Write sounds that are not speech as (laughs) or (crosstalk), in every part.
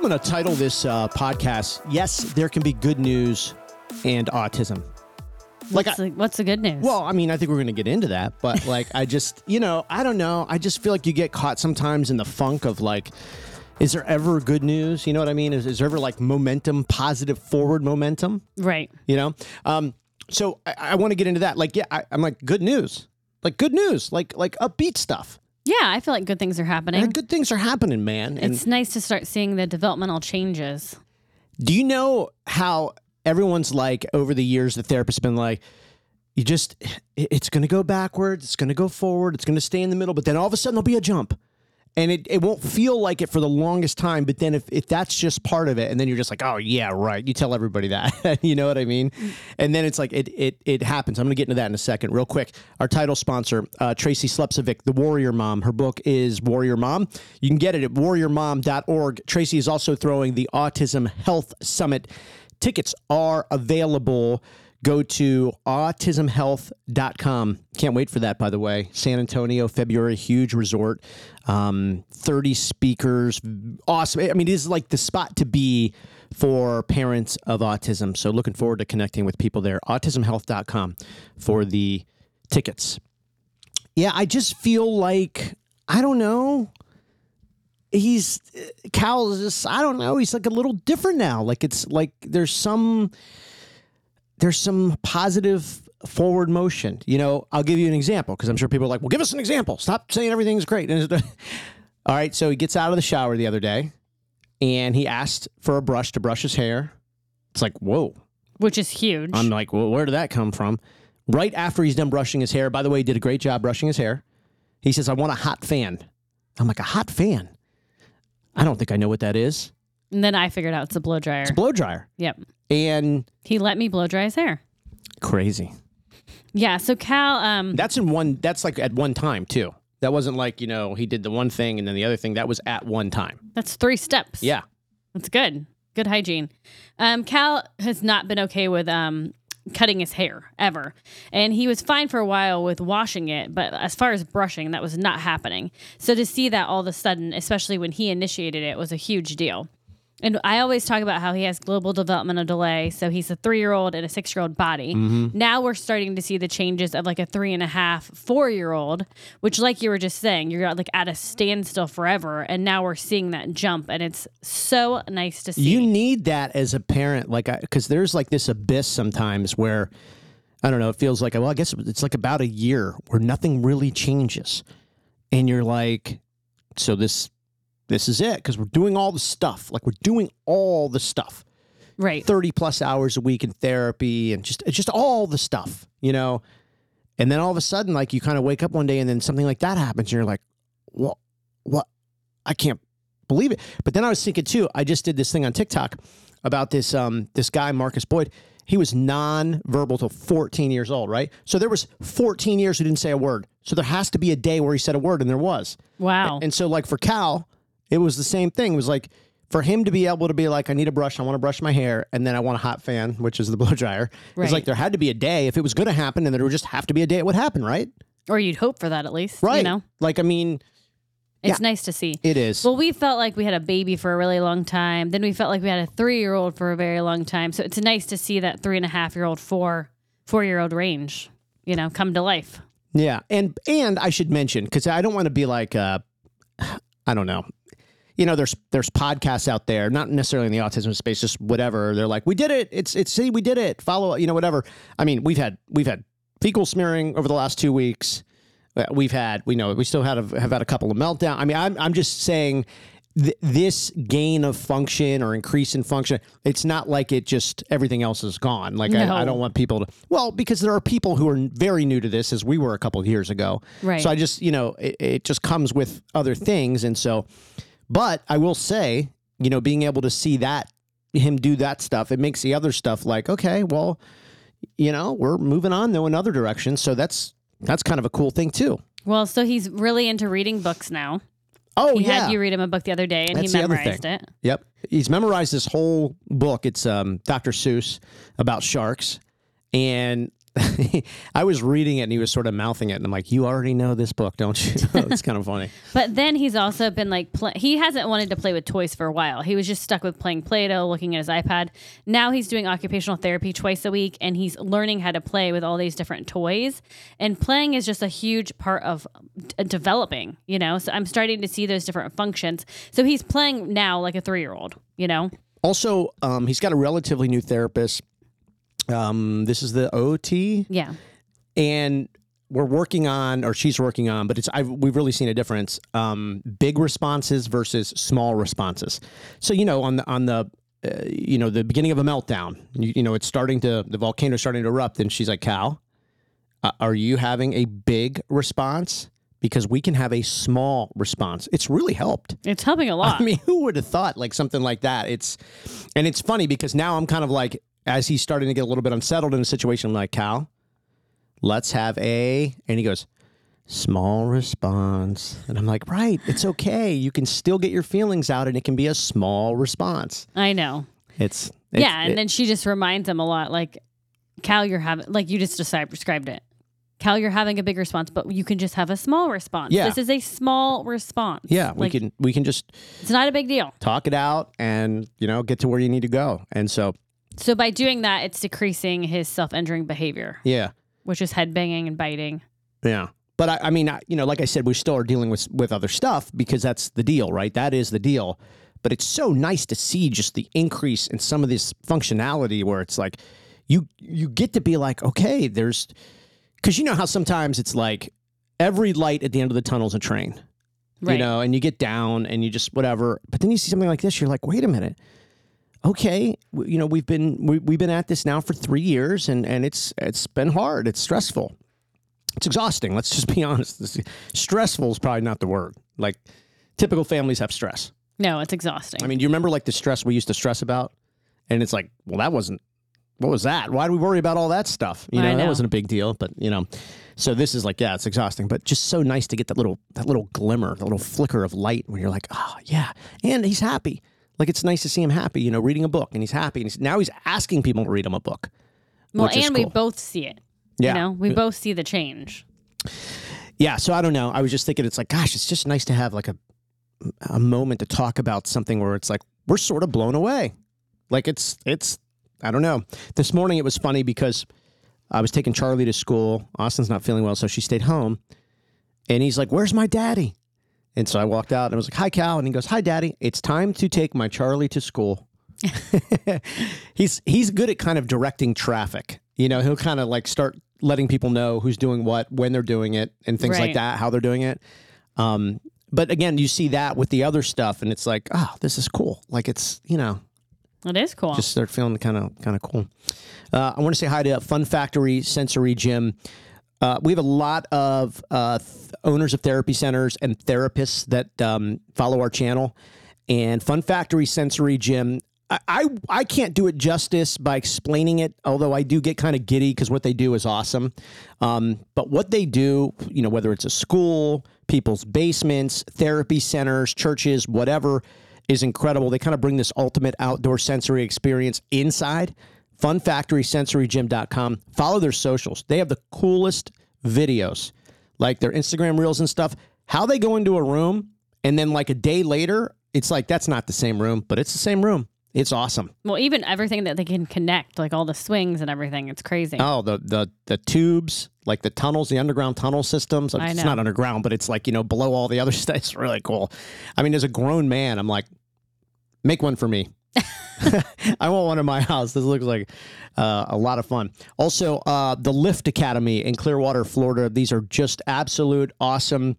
I'm going to title this uh, podcast, Yes, There Can Be Good News and Autism. Like, What's, I, the, what's the good news? well, I mean, I think we're going to get into that, but (laughs) like, I just, you know, I don't know. I just feel like you get caught sometimes in the funk of like, is there ever good news? You know what I mean? Is, is there ever like momentum, positive forward momentum? right. You know? Um, so I, I want to get into that. Like, yeah, I, I'm like, good news. Like, good news. Like, like upbeat stuff. Yeah, I feel like good things are happening. Good things are happening, man. And it's nice to start seeing the developmental changes. Do you know how everyone's like over the years, the therapist's been like, you just, it's going to go backwards, it's going to go forward, it's going to stay in the middle, but then all of a sudden there'll be a jump. And it, it won't feel like it for the longest time. But then if, if that's just part of it, and then you're just like, oh, yeah, right. You tell everybody that. (laughs) you know what I mean? And then it's like, it it, it happens. I'm going to get into that in a second. Real quick. Our title sponsor, uh, Tracy Slepcevic, The Warrior Mom. Her book is Warrior Mom. You can get it at warriormom.org. Tracy is also throwing the Autism Health Summit. Tickets are available. Go to autismhealth.com. Can't wait for that, by the way. San Antonio, February, huge resort. Um, 30 speakers. Awesome. I mean, it is like the spot to be for parents of autism. So looking forward to connecting with people there. Autismhealth.com for the tickets. Yeah, I just feel like, I don't know he's Cal is just I don't know he's like a little different now like it's like there's some there's some positive forward motion. You know I'll give you an example because I'm sure people are like well give us an example. Stop saying everything's great. (laughs) All right so he gets out of the shower the other day and he asked for a brush to brush his hair. It's like whoa. Which is huge. I'm like well where did that come from? Right after he's done brushing his hair by the way he did a great job brushing his hair. He says I want a hot fan. I'm like a hot fan? I don't think I know what that is. And then I figured out it's a blow dryer. It's a blow dryer. yep. And He let me blow dry his hair. crazy. Yeah. So Cal, um, That's in one that's like at one time too. That wasn't like, you know, he did the one thing and then the other thing. That was at one time. that's three steps. Yeah. That's good. Good hygiene. Um, Cal has not been okay with um, cutting his hair ever. And he was fine for a while with washing it, but as far as brushing, that was not happening. So to see that all of a sudden, especially when he initiated it, was a huge deal. And I always talk about how he has global developmental delay. So he's a three year old and a six year old body. Mm-hmm. Now we're starting to see the changes of like a three and a half, four year old, which, like you were just saying, you're like at a standstill forever. And now we're seeing that jump. And it's so nice to see. You need that as a parent, like, uh, because there's like this abyss sometimes where, I don't know, it feels like, well, I guess it's like about a year where nothing really changes. And you're like, so this, this is it, because we're doing all the stuff. Like, we're doing all the stuff. right. 30 plus hours a week in therapy and just just all the stuff, you know. And then all of a sudden, like you kind of wake up one day and then something like that happens, and you're like, What what I can't believe it. But then I was thinking too, I just did this thing on TikTok about this um this guy, Marcus Boyd. He was non-verbal till 14 years old, right? So there was 14 years he didn't say a word. So there has to be a day where he said a word, and there was. Wow. And so, like for Cal, it was the same thing. It was like for him to be able to be like, I need a brush, I want to brush my hair, and then I want a hot fan, which is the (laughs) blow dryer. It's like there had to be a day if it was going to happen, and there would just have to be a day it would happen, right? or you'd hope for that at least. Right. You know, Like I mean, it's nice to see. it is. Well, we felt like we had a baby for a really long time. Then we felt like we had a three year old for a very long time. So it's nice to see that three and a half year old, four, four year old range, you know, come to life. Yeah, and and I should mention because I don't want to be like, uh, (sighs) I don't know, you know, there's there's podcasts out there, not necessarily in the autism space, just whatever. They're like, we did it. It's it's see, we did it. Follow, you know, whatever. I mean, we've had we've had fecal smearing over the last two weeks. Uh, We've had, we know, we still had a, have had a couple of meltdown. I mean, I'm I'm just saying. Th- this gain of function or increase in function, it's not like it just everything else is gone. Like No. I, I don't want people to well because there are people who are very new to this as we were a couple of years ago Right. so i just you know it, it just comes with other things and so but i will say you know being able to see that him do that stuff it makes the other stuff like okay well you know we're moving on though in other directions so that's that's kind of a cool thing too Well, so he's really into reading books now. oh He yeah had you read him a book the other day and That's he memorized it. Yep. He's memorized this whole book. It's um, Dr. Seuss about sharks. And (laughs) I was reading it and he was sort of mouthing it, and I'm like, "You already know this book, don't you?" (laughs) it's kind of funny. (laughs) But then he's also been like, he hasn't wanted to play with toys for a while. He was just stuck with playing Play Doh, looking at his iPad. Now he's doing occupational therapy twice a week and he's learning how to play with all these different toys. And playing is just a huge part of d- developing, you know? So I'm starting to see those different functions. So he's playing now like a three year old, you know? Also, um, he's got a relatively new therapist. Um, this is the OT, Yeah. and we're working on, or she's working on, but it's I've, we've really seen a difference. Um, big responses versus small responses. So you know, on the on the uh, you know the beginning of a meltdown, you, you know it's starting to the volcano's starting to erupt, and she's like, "Cal, uh, are you having a big response?" Because we can have a small response. It's really helped. It's helping a lot. I mean, who would have thought like something like that? It's and it's funny because now I'm kind of like as he's starting to get a little bit unsettled in a situation, I'm like, Cal, let's have a and he goes, small response. And I'm like, right, it's okay. You can still get your feelings out and it can be a small response. I know. It's, it's yeah. And it- then she just reminds him a lot like, Cal, you're having, like you just described, described it. Cal, you're having a big response, but you can just have a small response. Yeah. This is a small response. yeah, we Like, can we can just It's not a big deal. talk it out and you know get to where you need to go. And so So by doing that, it's decreasing his self-injuring behavior, yeah, which is headbanging and biting. Yeah. But I, I mean, I, you know, like I said, we still are dealing with with other stuff because that's the deal, right? That is the deal. But it's so nice to see just the increase in some of this functionality where it's like you you get to be like, okay, there's because you know how sometimes it's like every light at the end of the tunnel is a train, Right. you know, and you get down and you just whatever. But then you see something like this, you're like, wait a minute. Okay, you know we've been we, we've been at this now for three years, and and it's it's been hard, it's stressful it's exhausting. Let's just be (laughs) honest. This, stressful is probably not the word. Like typical families have stress. No, it's exhausting. I mean, do you remember like the stress we used to stress about? And it's like, well, that wasn't. What was that? Why do we worry about all that stuff? You know, I that wasn't a big deal. But you know, so this is like, yeah, it's exhausting, but just so nice to get that little that little glimmer, that little flicker of light when you're like, oh yeah, and he's happy. Like it's nice to see him happy. You know, reading a book, and he's happy. And he's, now he's asking people to read him a book. well, and we both see it. Yeah. You know, we both see the change. Yeah, so I don't know. I was just thinking, it's like, gosh, it's just nice to have like a a moment to talk about something where it's like we're sort of blown away. Like it's it's I don't know. This morning it was funny because I was taking Charlie to school. Austin's not feeling well, so she stayed home. And he's like, "Where's my daddy?" And so I walked out and I was like, "Hi, Cal." And he goes, "Hi, daddy. It's time to take my Charlie to school." (laughs) he's he's good at kind of directing traffic. You know, he'll kind of like start letting people know who's doing what, when they're doing it, and things like that, how they're doing it. Um, but again, you see that with the other stuff, and it's like, oh, this is cool. Like it's you know, It is cool. just start feeling kind of kind of cool. Uh, I want to say hi to Fun Factory Sensory Gym. Uh, we have a lot of uh, th- owners of therapy centers and therapists that um, follow our channel. And Fun Factory Sensory Gym, I, I I can't do it justice by explaining it. Although I do get kind of giddy because what they do is awesome. Um, but what they do, you know, whether it's a school, people's basements, therapy centers, churches, whatever, is incredible. They kind of bring this ultimate outdoor sensory experience inside. FunFactorySensoryGym.com. Follow their socials. They have the coolest videos, like their Instagram reels and stuff. How they go into a room and then like a day later, it's like that's not the same room, but it's the same room. It's awesome. well, even everything that they can connect, like all the swings and everything, it's crazy. Oh, the the the tubes, like the tunnels, the underground tunnel systems. I It's know. not underground, but it's like you know below all the other (laughs) stuff. It's really cool. I mean, as a grown man, I'm like, make one for me. (laughs) I want one in my house. This looks like uh, a lot of fun. Also, uh, the Lift Academy in Clearwater, Florida. These are just absolute awesome.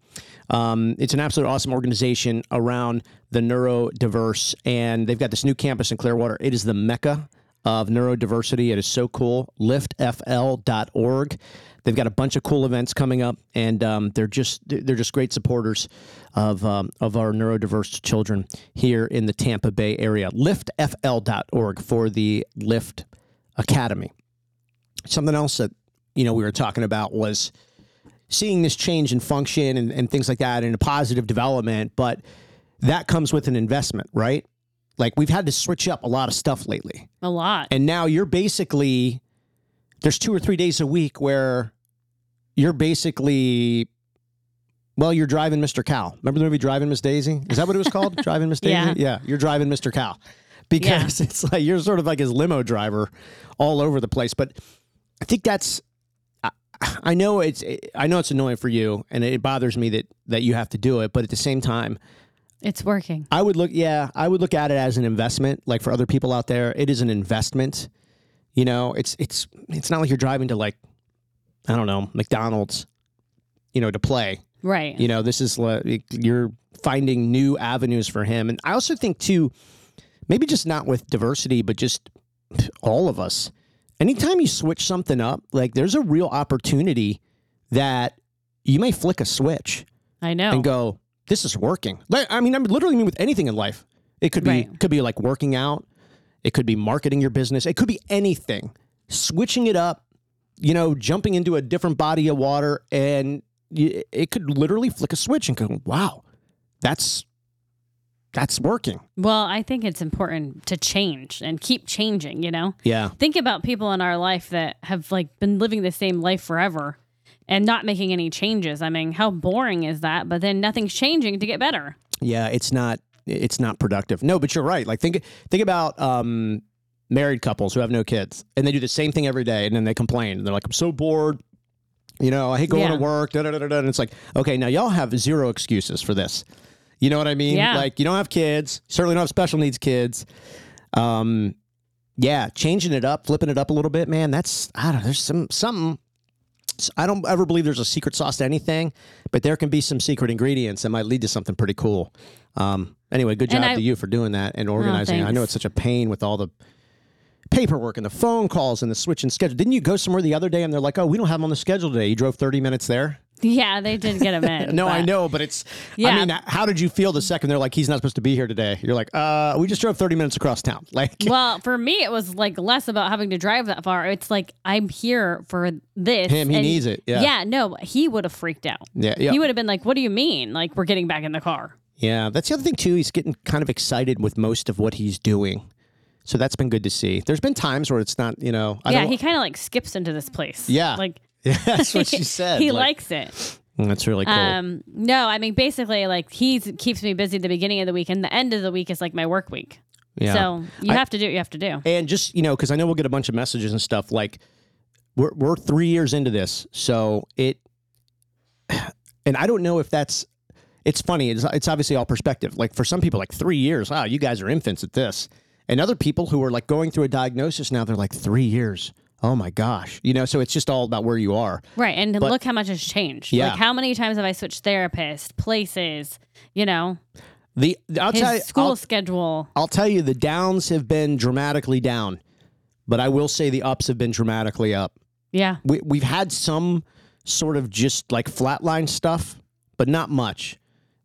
Um, it's an absolute awesome organization around the neurodiverse, and they've got this new campus in Clearwater. It is the mecca of neurodiversity. It is so cool. LiftFL.org. They've got a bunch of cool events coming up, and um, they're just they're just great supporters of um, of our neurodiverse children here in the Tampa Bay area. LiftFL.org for the Lift Academy. Something else that you know we were talking about was seeing this change in function and, and things like that and a positive development, but that comes with an investment, right? Like we've had to switch up a lot of stuff lately. a lot. And now you're basically there's two or three days a week where you're basically well, you're driving Mr. Cal. Remember the movie Driving Miss Daisy? Is that what it was called? (laughs) driving Miss Daisy? Yeah. yeah, you're driving Mr. Cal. Because (laughs) it's like you're sort of like his limo driver all over the place. But I think that's I, I know it's I know it's annoying for you and it bothers me that that you have to do it, but at the same time, It's working. I would look, yeah, I would look at it as an investment. Like for other people out there, it is an investment. You know, it's it's it's not like you're driving to like, I don't know, McDonald's, you know, to play. Right. You know, this is like you're finding new avenues for him, and I also think too, maybe just not with diversity, but just all of us. Anytime you switch something up, like there's a real opportunity that you may flick a switch I know. and go, "This is working." Like, I mean, I'm literally mean with anything in life. It could be Right. could be like working out. It could be marketing your business. It could be anything. Switching it up, you know, jumping into a different body of water, and it could literally flick a switch and go, "Wow, that's that's working." well, I think it's important to change and keep changing, you know? Yeah, Think about people in our life that have like been living the same life forever and not making any changes. I mean, how boring is that? But then nothing's changing to get better. yeah. It's not it's not productive. No, but you're right. Like think think about um, married couples who have no kids and they do the same thing every day, and then they complain and they're like, "I'm so bored." You know, I hate going Yeah. to work. Da, da, da, da, da. And it's like, okay, now y'all have zero excuses for this. You know what I mean? Yeah. Like you don't have kids. Certainly don't have special needs kids. Um, yeah, changing it up, flipping it up a little bit, man. That's I don't know. There's some something. I don't ever believe there's a secret sauce to anything, but there can be some secret ingredients that might lead to something pretty cool. Um, anyway, good job I- to you for doing that and organizing. I know it's such a pain with all the paperwork and the phone calls and the switching schedule. Didn't you go somewhere the other day and they're like, "Oh, we don't have them on the schedule today." You drove 30 minutes there. Yeah, they didn't get him in. (laughs) No, I know, but it's. Yeah. I mean, how did you feel the second they're like, "He's not supposed to be here today"? You're like, "Uh, we just drove 30 minutes across town." (laughs) Like, Well, for me, it was like less about having to drive that far. It's like I'm here for this. Him, he needs it. Yeah. Yeah, no, he would have freaked out. yeah, yeah. He would have been like, "What do you mean? Like we're getting back in the car?" Yeah, that's the other thing too. He's getting kind of excited with most of what he's doing, so that's been good to see. There's been times where it's not, you know, I yeah, he kind of like skips into this place. Yeah. like yeah, (laughs) that's what she said. he like, likes it. that's really cool. Um, no, I mean basically like he keeps me busy the beginning of the week, and the end of the week is like my work week. yeah, So you I- have to do what you have to do. and just you know, because I know we'll get a bunch of messages and stuff. Like, we're we're three years into this, so it, (sighs) and I don't know if that's. It's funny. It's it's obviously all perspective. Like for some people, like three years. Wow, you guys are infants at this. And other people who are like going through a diagnosis now, they're like three years. Oh my gosh, you know. So it's just all about where you are. Right, and look how much has changed. Yeah. Like how many times have I switched therapists, places? You know, The I'll tell you, school I'll- schedule. I'll tell you, the downs have been dramatically down, but I will say the ups have been dramatically up. Yeah, We, we've had some sort of just like flatline stuff, but not much.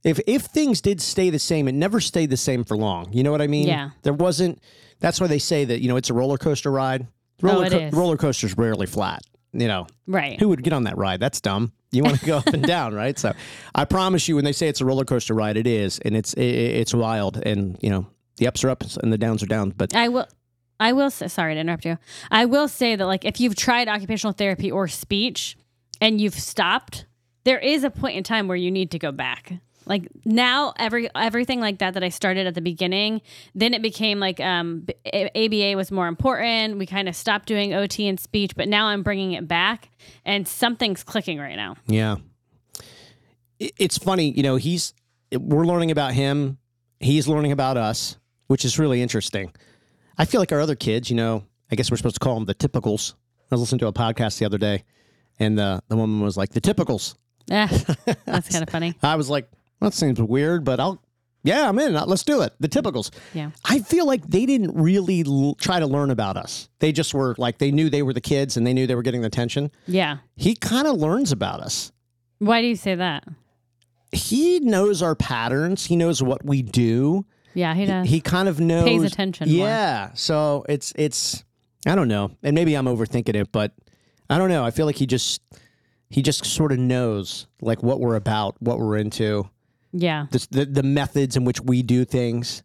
If if things did stay the same, it never stayed the same for long. You know what I mean? Yeah. There wasn't. That's why they say that you know it's a roller coaster ride. Roller, Oh, is. roller coaster's rarely flat. You know, right. who would get on that ride? That's dumb. You want to go up and (laughs) down, right? So, I promise you, when they say it's a roller coaster ride, it is, and it's it, it's wild, and you know the ups are ups and the downs are downs. But I will. I will say, sorry to interrupt you. I will say that like if you've tried occupational therapy or speech and you've stopped, there is a point in time where you need to go back. Like now, every everything like that that I started at the beginning, then it became like um, ABA was more important. We kind of stopped doing OT and speech, but now I'm bringing it back, and something's clicking right now. Yeah. It's funny, you know, he's we're learning about him, he's learning about us, which is really interesting. I feel like our other kids, you know, I guess we're supposed to call them the typicals. I was listening to a podcast the other day and the the woman was like, "The typicals." yeah (laughs) that's kind of funny. I was like, "That seems weird, but I'll yeah, I'm in. Let's do it." The typicals. Yeah. I feel like they didn't really l- try to learn about us. They just were like they knew they were the kids and they knew they were getting the attention. Yeah. He kind of learns about us. Why do you say that? he knows our patterns. He knows what we do. Yeah, he does. He kind of knows. attention more. Yeah. So it's it's I don't know, and maybe I'm overthinking it, but I don't know. I feel like he just he just sort of knows like what we're about, what we're into, yeah. the the, the methods in which we do things.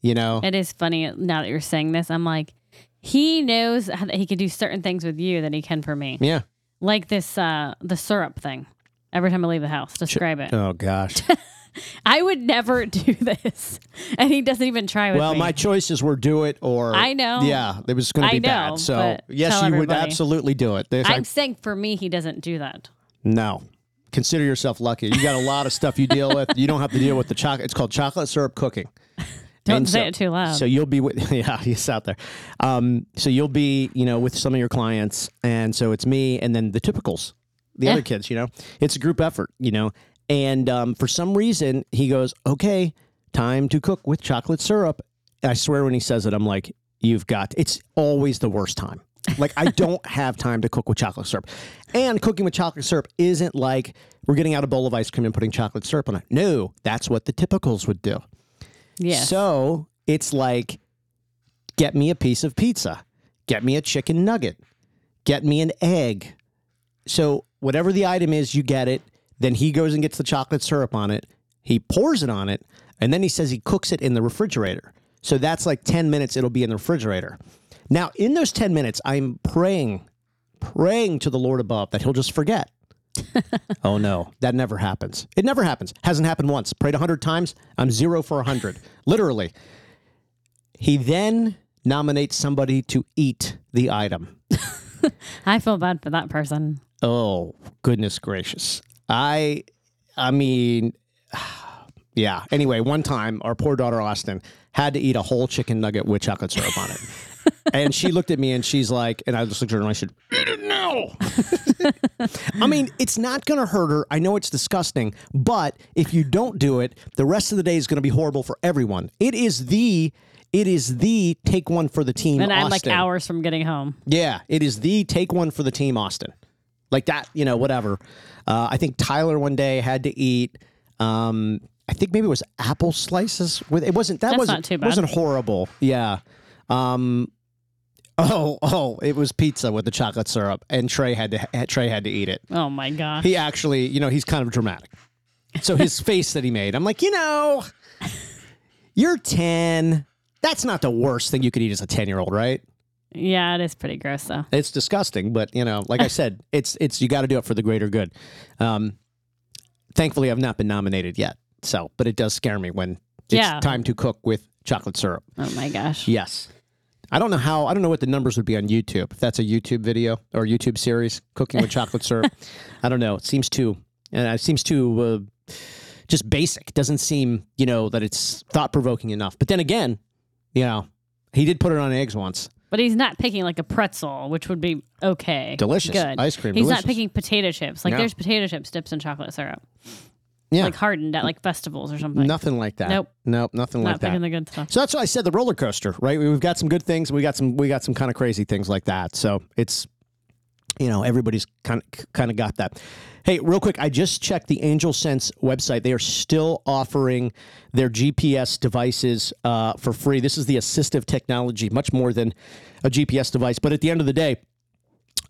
You know. It is funny now that you're saying this. I'm like, he knows how that he can do certain things with you that he can for me. Yeah. Like this, uh, the syrup thing. Every time I leave the house, describe it. Oh gosh. (laughs) I would never (laughs) do this, and he doesn't even try with well, me. my choices were do it or I know. Yeah, it was going to I be know, bad. So yes, you would absolutely do it. There's- I'm saying for me, he doesn't do that. No. Consider yourself lucky. You got a lot of stuff you deal with. You don't have to deal with the chocolate. It's called chocolate syrup cooking. Don't And say so- it too loud. So you'll be with (laughs) yeah, he's out there. Um, so you'll be, you know, with some of your clients, and so it's me, and then the typicals, the Yeah. other kids. You know, it's a group effort. You know, and um, for some reason he goes, "Okay, time to cook with chocolate syrup." I swear, when he says it, I'm like, "You've got." It's always the worst time. Like I don't have time to cook with chocolate syrup, and cooking with chocolate syrup isn't like we're getting out a bowl of ice cream and putting chocolate syrup on it. No, that's what the typicals would do. yes. So it's like, get me a piece of pizza, get me a chicken nugget, get me an egg. So whatever the item is, you get it. Then he goes and gets the chocolate syrup on it. He pours it on it, and then he says he cooks it in the refrigerator. So that's like 10 minutes, it'll be in the refrigerator. Now, in those 10 minutes, I'm praying, praying to the Lord above that he'll just forget. (laughs) oh no, that never happens. It never happens. Hasn't happened once. Prayed a hundred times. I'm zero for a hundred. (laughs) Literally. He then nominates somebody to eat the item. (laughs) I feel bad for that person. Oh goodness gracious. I, I mean, (sighs) yeah. Anyway, one time our poor daughter Austin had to eat a whole chicken nugget with chocolate syrup on it. And she looked at me and she's like, and I just looked at her and I said, eat it now. I mean, it's not going to hurt her. I know it's disgusting, but if you don't do it, the rest of the day is going to be horrible for everyone. It is the, it is the take one for the team. And I'm like Austin. hours from getting home. Yeah, it is the take one for the team, Austin. Like that, you know, whatever. Uh, I think Tyler one day had to eat. Um, I think maybe it was apple slices with. It wasn't that That's wasn't not too bad. wasn't horrible. Yeah. Um, oh oh, it was pizza with the chocolate syrup, and Trey had to Trey had to eat it. Oh my gosh. He actually, you know, he's kind of dramatic. So his (laughs) face that he made, I'm like, you know, you're ten. That's not the worst thing you could eat as a ten year old, right? yeah, it is pretty gross though. It's disgusting, but you know, like I said, it's it's you got to do it for the greater good. Um, thankfully, I've not been nominated yet, so but it does scare me when it's Yeah. time to cook with chocolate syrup. Oh my gosh. Yes, I don't know how. I don't know what the numbers would be on YouTube if that's a YouTube video or YouTube series, cooking with chocolate syrup. (laughs) I don't know. It seems too, and it seems too. Uh, just basic. Doesn't seem, you know, that it's thought provoking enough. But then again, you know, he did put it on eggs once. But he's not picking like a pretzel, which would be okay. Delicious. Good. Ice cream, He's delicious. not picking potato chips. Like No. there's potato chips dips in chocolate syrup. Yeah. Like hardened at like festivals or something. Nothing like that. Nope. Nope. Nothing not like that. the good stuff. So that's why I said the roller coaster, right? We've got some good things. We got some. We got some kind of crazy things like that. So it's, you know, everybody's kind of kind of got that. Hey, real quick, I just checked the AngelSense website. They are still offering their GPS devices uh, for free. This is the assistive technology, much more than a GPS device. But at the end of the day,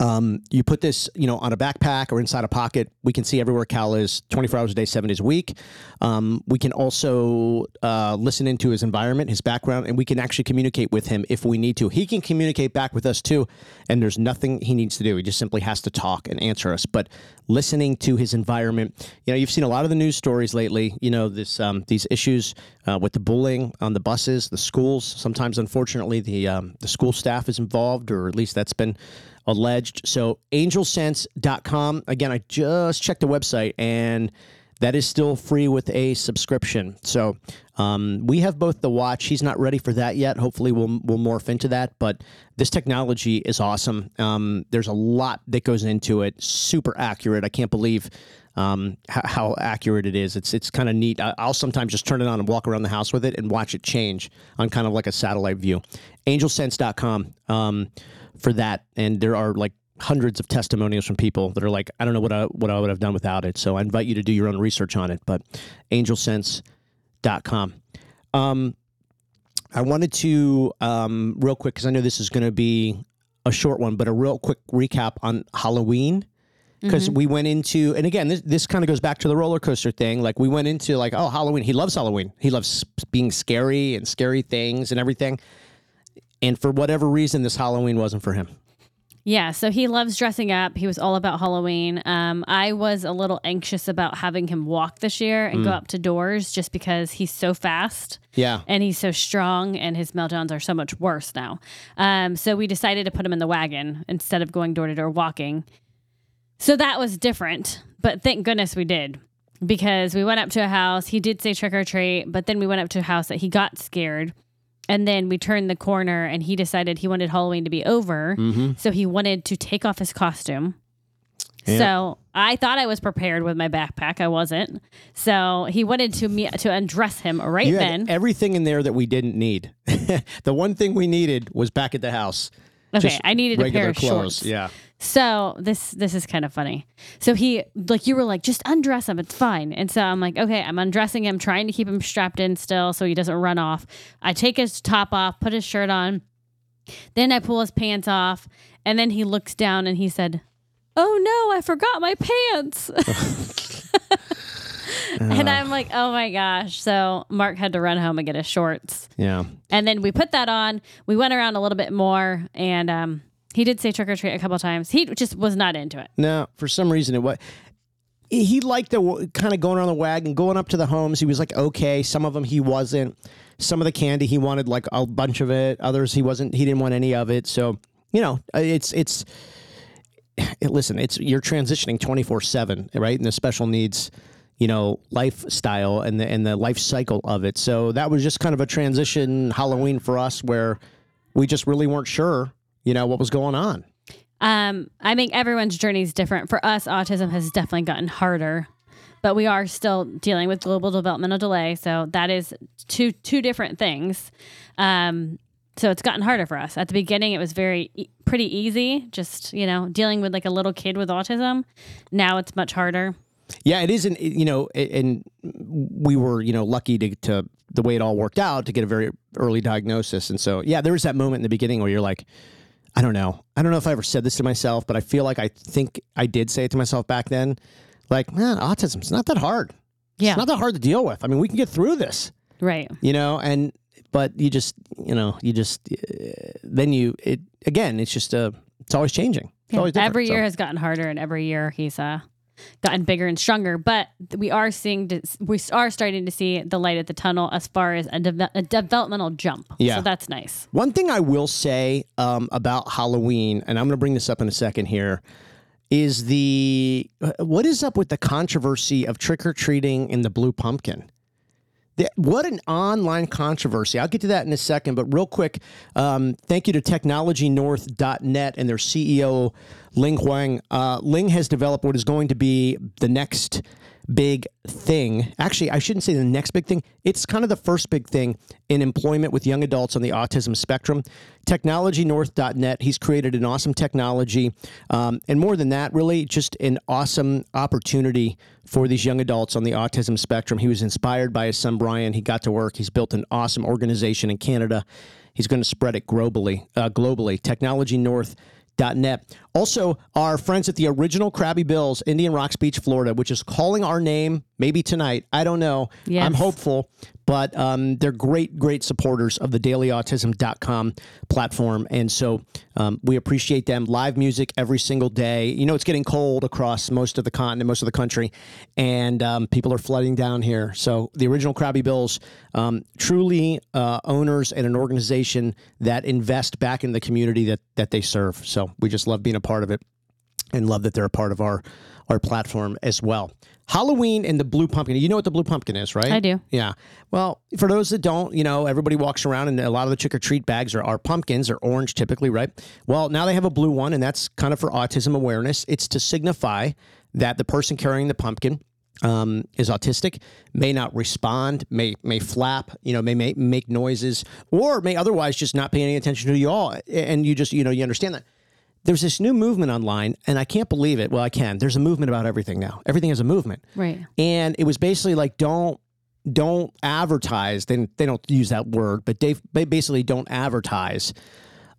um, you put this, you know, on a backpack or inside a pocket. We can see everywhere Cal is 24 hours a day, seven days a week. Um, we can also uh, listen into his environment, his background, and we can actually communicate with him if we need to. He can communicate back with us too, and there's nothing he needs to do. He just simply has to talk and answer us. But listening to his environment, you know, you've seen a lot of the news stories lately. You know, this um, these issues uh, with the bullying on the buses, the schools. Sometimes, unfortunately, the um, the school staff is involved, or at least that's been alleged. So angelsense.com. Again, I just checked the website and that is still free with a subscription. So um, we have both the watch. He's not ready for that yet. Hopefully, we'll we'll morph into that. But this technology is awesome. Um, there's a lot that goes into it. Super accurate. I can't believe um, how, how accurate it is. It's it's kind of neat. I, I'll sometimes just turn it on and walk around the house with it and watch it change on kind of like a satellite view. Angelsense.com um, for that, and there are like hundreds of testimonials from people that are like, I don't know what I what I would have done without it. So I invite you to do your own research on it. But angelsense.com. Um, I wanted to um, real quick because I know this is going to be a short one, but a real quick recap on Halloween because we went into and again this, this kind of goes back to the roller coaster thing like we went into like oh halloween he loves halloween he loves being scary and scary things and everything and for whatever reason, this Halloween wasn't for him. Yeah, so he loves dressing up. He was all about Halloween. Um, I was a little anxious about having him walk this year and go up to doors just because he's so fast Yeah. and he's so strong and his meltdowns are so much worse now. Um, so we decided to put him in the wagon instead of going door to door walking. So that was different, but thank goodness we did because we went up to a house. He did say trick or treat, but then we went up to a house that he got scared. And then we turned the corner and he decided he wanted Halloween to be over. Mm-hmm. So he wanted to take off his costume. Yeah. So I thought I was prepared with my backpack. I wasn't. So he wanted to me to undress him right You then. had everything in there that we didn't need. (laughs) the one thing we needed was back at the house. Okay, Just I needed a pair of shorts. Yeah. So this this is kind of funny. So he like you were like just undress him, it's fine. And so I'm like, okay, I'm undressing him, trying to keep him strapped in still so he doesn't run off. I take his top off, put his shirt on. Then I pull his pants off, and then he looks down and he said, "Oh no, I forgot my pants." (laughs) (laughs) (laughs) and I'm like, "Oh my gosh." So Mark had to run home and get his shorts. Yeah. And then we put that on. We went around a little bit more, and um, he did say trick or treat a couple times. He just was not into it. No, for some reason it was. He liked the kind of going around the wagon, going up to the homes. He was like, okay. Some of them he wasn't. Some of the candy he wanted like a bunch of it. Others he wasn't. He didn't want any of it. So you know, uh, it's it's. It, (sighs) listen, it's you're transitioning twenty four seven, right? In the special needs, you know, lifestyle and the and the life cycle of it. So that was just kind of a transition Halloween for us, where we just really weren't sure, you know, what was going on. Um, I think everyone's journey is different. For us, autism has definitely gotten harder, but we are still dealing with global developmental delay. So that is two two different things. Um, so it's gotten harder for us. At the beginning, it was very pretty easy, just you know, dealing with like a little kid with autism. Now it's much harder. Yeah, it isn't. You know, and we were you know lucky to, to the way it all worked out to get a very early diagnosis, and so yeah, there was that moment in the beginning where you're like, I don't know, I don't know if I ever said this to myself, but I feel like I think I did say it to myself back then, like, man, autism's not that hard. Yeah. It's not that hard to deal with. I mean, we can get through this, Right. you know, and but you just you know you just uh, then you it again it's just uh it's always changing. It's Yeah, always every so. year has gotten harder, and every year he's uh, gotten bigger and stronger. But we are seeing, we are starting to see the light at the tunnel as far as a, deve- a developmental jump. Yeah. so that's nice. One thing I will say um, about Halloween, and I'm going to bring this up in a second here, is the uh, what is up with the controversy of trick or treating in the blue pumpkin? What an online controversy. I'll get to that in a second, but real quick, um, thank you to technologynorth.net and their CEO, Ling Huang. Uh, Ling has developed what is going to be the next big thing. Actually, I shouldn't say the next big thing. It's kind of the first big thing in employment with young adults on the autism spectrum. TechnologyNorth.net. He's created an awesome technology. Um, and more than that, really just an awesome opportunity for these young adults on the autism spectrum. He was inspired by his son, Brian. He got to work. He's built an awesome organization in Canada. He's going to spread it globally. Uh, globally. TechnologyNorth.net. Net. Also, our friends at the original Crabby Bill's, Indian Rocks Beach, Florida, which is calling our name maybe tonight. I don't know. Yes. I'm hopeful, but um, they're great, great supporters of the dailyautism.com platform. And so um, we appreciate them. Live music every single day. You know, it's getting cold across most of the continent, most of the country, and um, people are flooding down here. So the original Crabby Bill's, um, truly uh, owners and an organization that invest back in the community that, that they serve. So we just love being a part of it and love that they're a part of our our platform as well. Halloween and the blue pumpkin. You know what the blue pumpkin is, right? I do. Yeah. Well, for those that don't, you know, everybody walks around and a lot of the trick or treat bags are, are pumpkins or orange typically, right? Well, now they have a blue one, and that's kind of for autism awareness. It's to signify that the person carrying the pumpkin um, is autistic, may not respond, may may flap, you know, may, may make noises, or may otherwise just not pay any attention to you all, and you just you know you understand that there's this new movement online, and I can't believe it. Well, I can. There's a movement about everything now. Everything is a movement, Right. and it was basically like don't don't advertise. They they don't use that word, but they, they basically don't advertise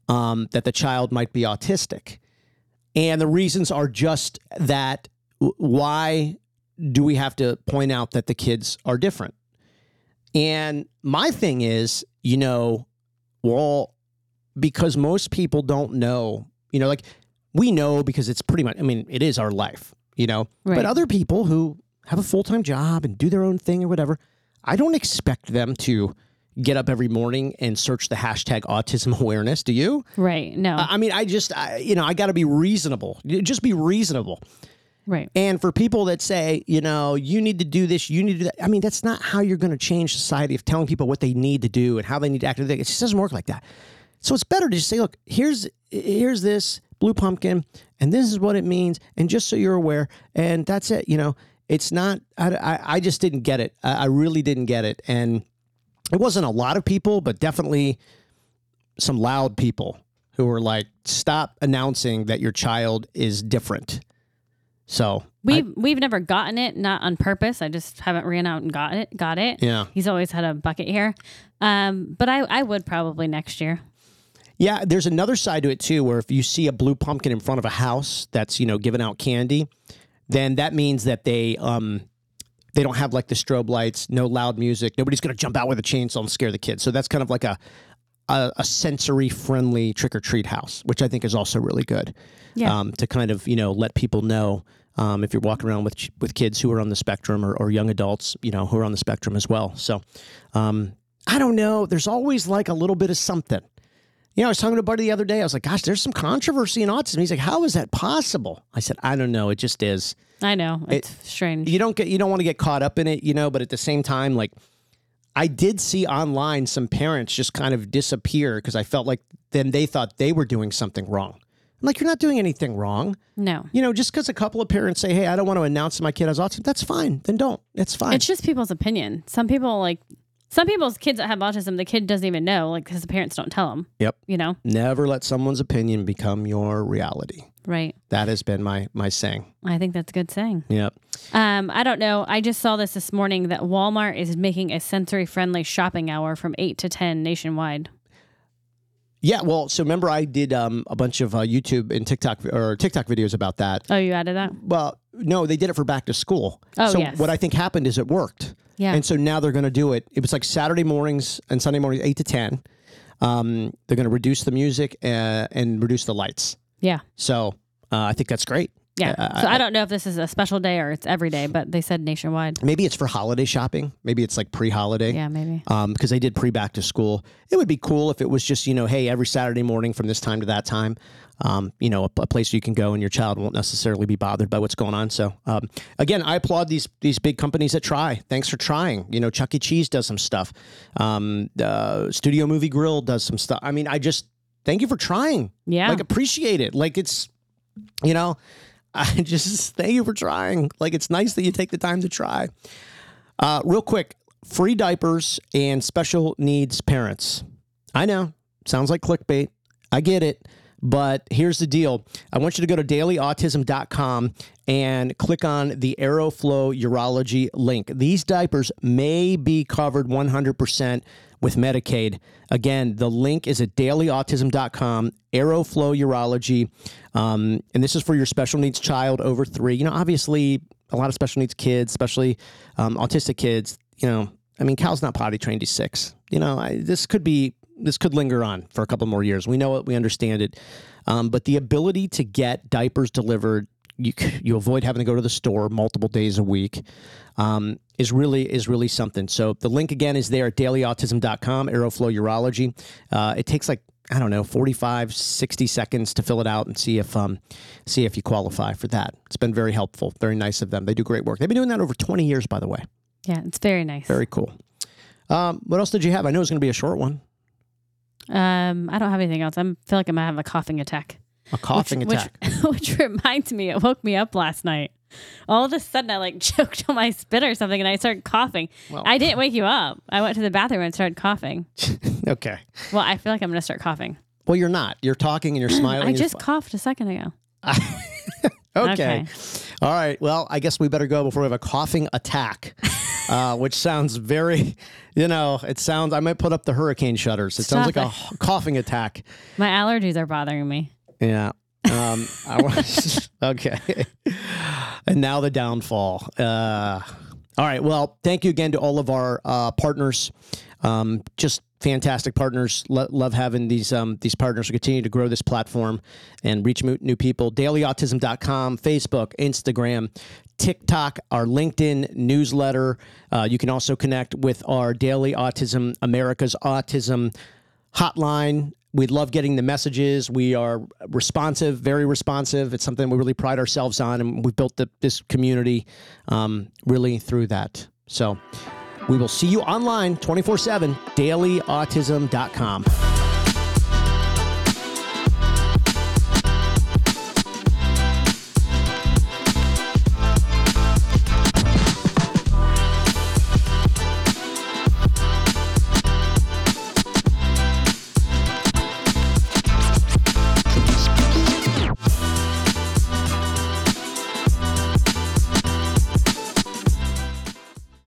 um, that the child might be autistic, and the reasons are just that. Why do we have to point out that the kids are different? And my thing is, you know, we're because most people don't know, you know, like we know because it's pretty much, I mean, it is our life, you know, Right. but other people who have a full time job and do their own thing or whatever, I don't expect them to get up every morning and search the hashtag autism (laughs) awareness. Do you? Right. No. I mean, I just, I, you know, I got to be reasonable. Just be reasonable. right. And for people that say, you know, you need to do this, you need to do that, I mean, that's not how you're going to change society of telling people what they need to do and how they need to act. It just doesn't work like that. So it's better to just say, look, here's here's this blue pumpkin, and this is what it means, and just so you're aware, and that's it. You know, it's not. I, I, I just didn't get it. I, I really didn't get it, and it wasn't a lot of people, but definitely some loud people who were like, stop announcing that your child is different. So We've we've never gotten it, not on purpose. I just haven't ran out and got it. Got it. yeah. He's always had a bucket here. Um, but I, I would probably next year. Yeah, there's another side to it too, where if you see a blue pumpkin in front of a house that's you know giving out candy, then that means that they um they don't have like the strobe lights, no loud music. Nobody's gonna jump out with a chainsaw and scare the kids. So that's kind of like a a, a sensory friendly trick or treat house, which I think is also really good. Yeah. Um, to kind of you know let people know um, if you're walking around with with kids who are on the spectrum or, or young adults, you know, who are on the spectrum as well. So um, I don't know. There's always like a little bit of something. You know, I was talking to a buddy the other day. I was like, gosh, there's some controversy in autism. He's like, how is that possible? I said, I don't know. It just is. I know it's strange. You don't get you don't want to get caught up in it, you know, but at the same time, like I did see online some parents just kind of disappear because I felt like then they thought they were doing something wrong. I'm like, you're not doing anything wrong. no, You know, just because a couple of parents say, hey, I don't want to announce my kid has autism, that's fine. Then don't. That's fine. it's just people's opinion. Some people like some people's kids that have autism, the kid doesn't even know, like because the parents don't tell them. Yep. You know, Never let someone's opinion become your reality. right? That has been my my saying. I think that's a good saying. Yep. Um, I don't know. I just saw this this morning that Walmart is making a sensory friendly shopping hour from eight to ten nationwide. Yeah, well, so remember I did um, a bunch of uh, YouTube and TikTok or TikTok videos about that. Oh, you added that? Well, no, they did it for back to school. Oh, so yes. what I think happened is it worked, Yeah. and so now they're going to do it. It was like Saturday mornings and Sunday mornings, eight to ten. Um, they're going to reduce the music uh, and reduce the lights. yeah. So uh, I think that's great. Yeah. Uh, so I don't know if this is a special day or it's every day, but they said nationwide. Maybe it's for holiday shopping. Maybe it's like pre-holiday. Yeah, maybe. um, because they did pre back to school. It would be cool if it was just you know, hey, every Saturday morning from this time to that time, um, you know, a, a place you can go and your child won't necessarily be bothered by what's going on. So um, again, I applaud these these big companies that try. Thanks for trying. You know, Chuck E. Cheese does some stuff. Um, uh, Studio Movie Grill does some stuff. I mean, I just thank you for trying. Yeah. Like appreciate it. Like it's, you know. (laughs) I just thank you for trying. Like it's nice that you take the time to try. Uh, real quick, free diapers and special needs parents. I know, sounds like clickbait. I get it. But here's the deal. I want you to go to dailyautism.com and click on the Aeroflow Urology link. These diapers may be covered 100% with Medicaid. Again, the link is at dailyautism.com, Aeroflow Urology. Um, and this is for your special needs child over three. You know, obviously, a lot of special needs kids, especially um, autistic kids, you know, I mean, Cal's not potty trained, he's six. You know, I, this could be, this could linger on for a couple more years. We know it, we understand it. Um, but the ability to get diapers delivered, you, (laughs) you avoid having to go to the store multiple days a week, um, is really is really something. So the link again is there at dailyautism.com, Aeroflow Urology. Uh, it takes like I don't know, 45, 60 seconds to fill it out and see if um, see if you qualify for that. It's been very helpful, very nice of them. They do great work. They've been doing that over 20 years, by the way. Yeah, it's very nice. Very cool. Um, what else did you have? I know it's going to be a short one. Um, I don't have anything else. I feel like I might have a coughing attack. A coughing which, attack. Which, (laughs) which reminds me, it woke me up last night. All of a sudden, I like (laughs) choked on my spit or something, and I started coughing. Well- I didn't wake you up. I went to the bathroom and started coughing. (laughs) okay. Well, I feel like I'm gonna start coughing. Well, you're not. You're talking and you're (clears throat) smiling. I just coughed a second ago. okay. okay. All right. Well, I guess we better go before we have a coughing attack, uh, which sounds very, (laughs) you know, it sounds. I might put up the hurricane shutters. It sounds Stop like a h- coughing attack. My allergies are bothering me. Yeah. Um, I was, (laughs) okay. And now the downfall. Uh, All right. Well, thank you again to all of our uh, partners. Um, just fantastic partners. Lo- love having these um, these partners to continue to grow this platform and reach new people. DailyAutism.com, Facebook, Instagram, TikTok, our LinkedIn newsletter. Uh, you can also connect with our Daily Autism America's Autism hotline. We love getting the messages. We are responsive, very responsive. It's something we really pride ourselves on, and we've built the, this community um, really through that. So we will see you online 24 7, dailyautism.com.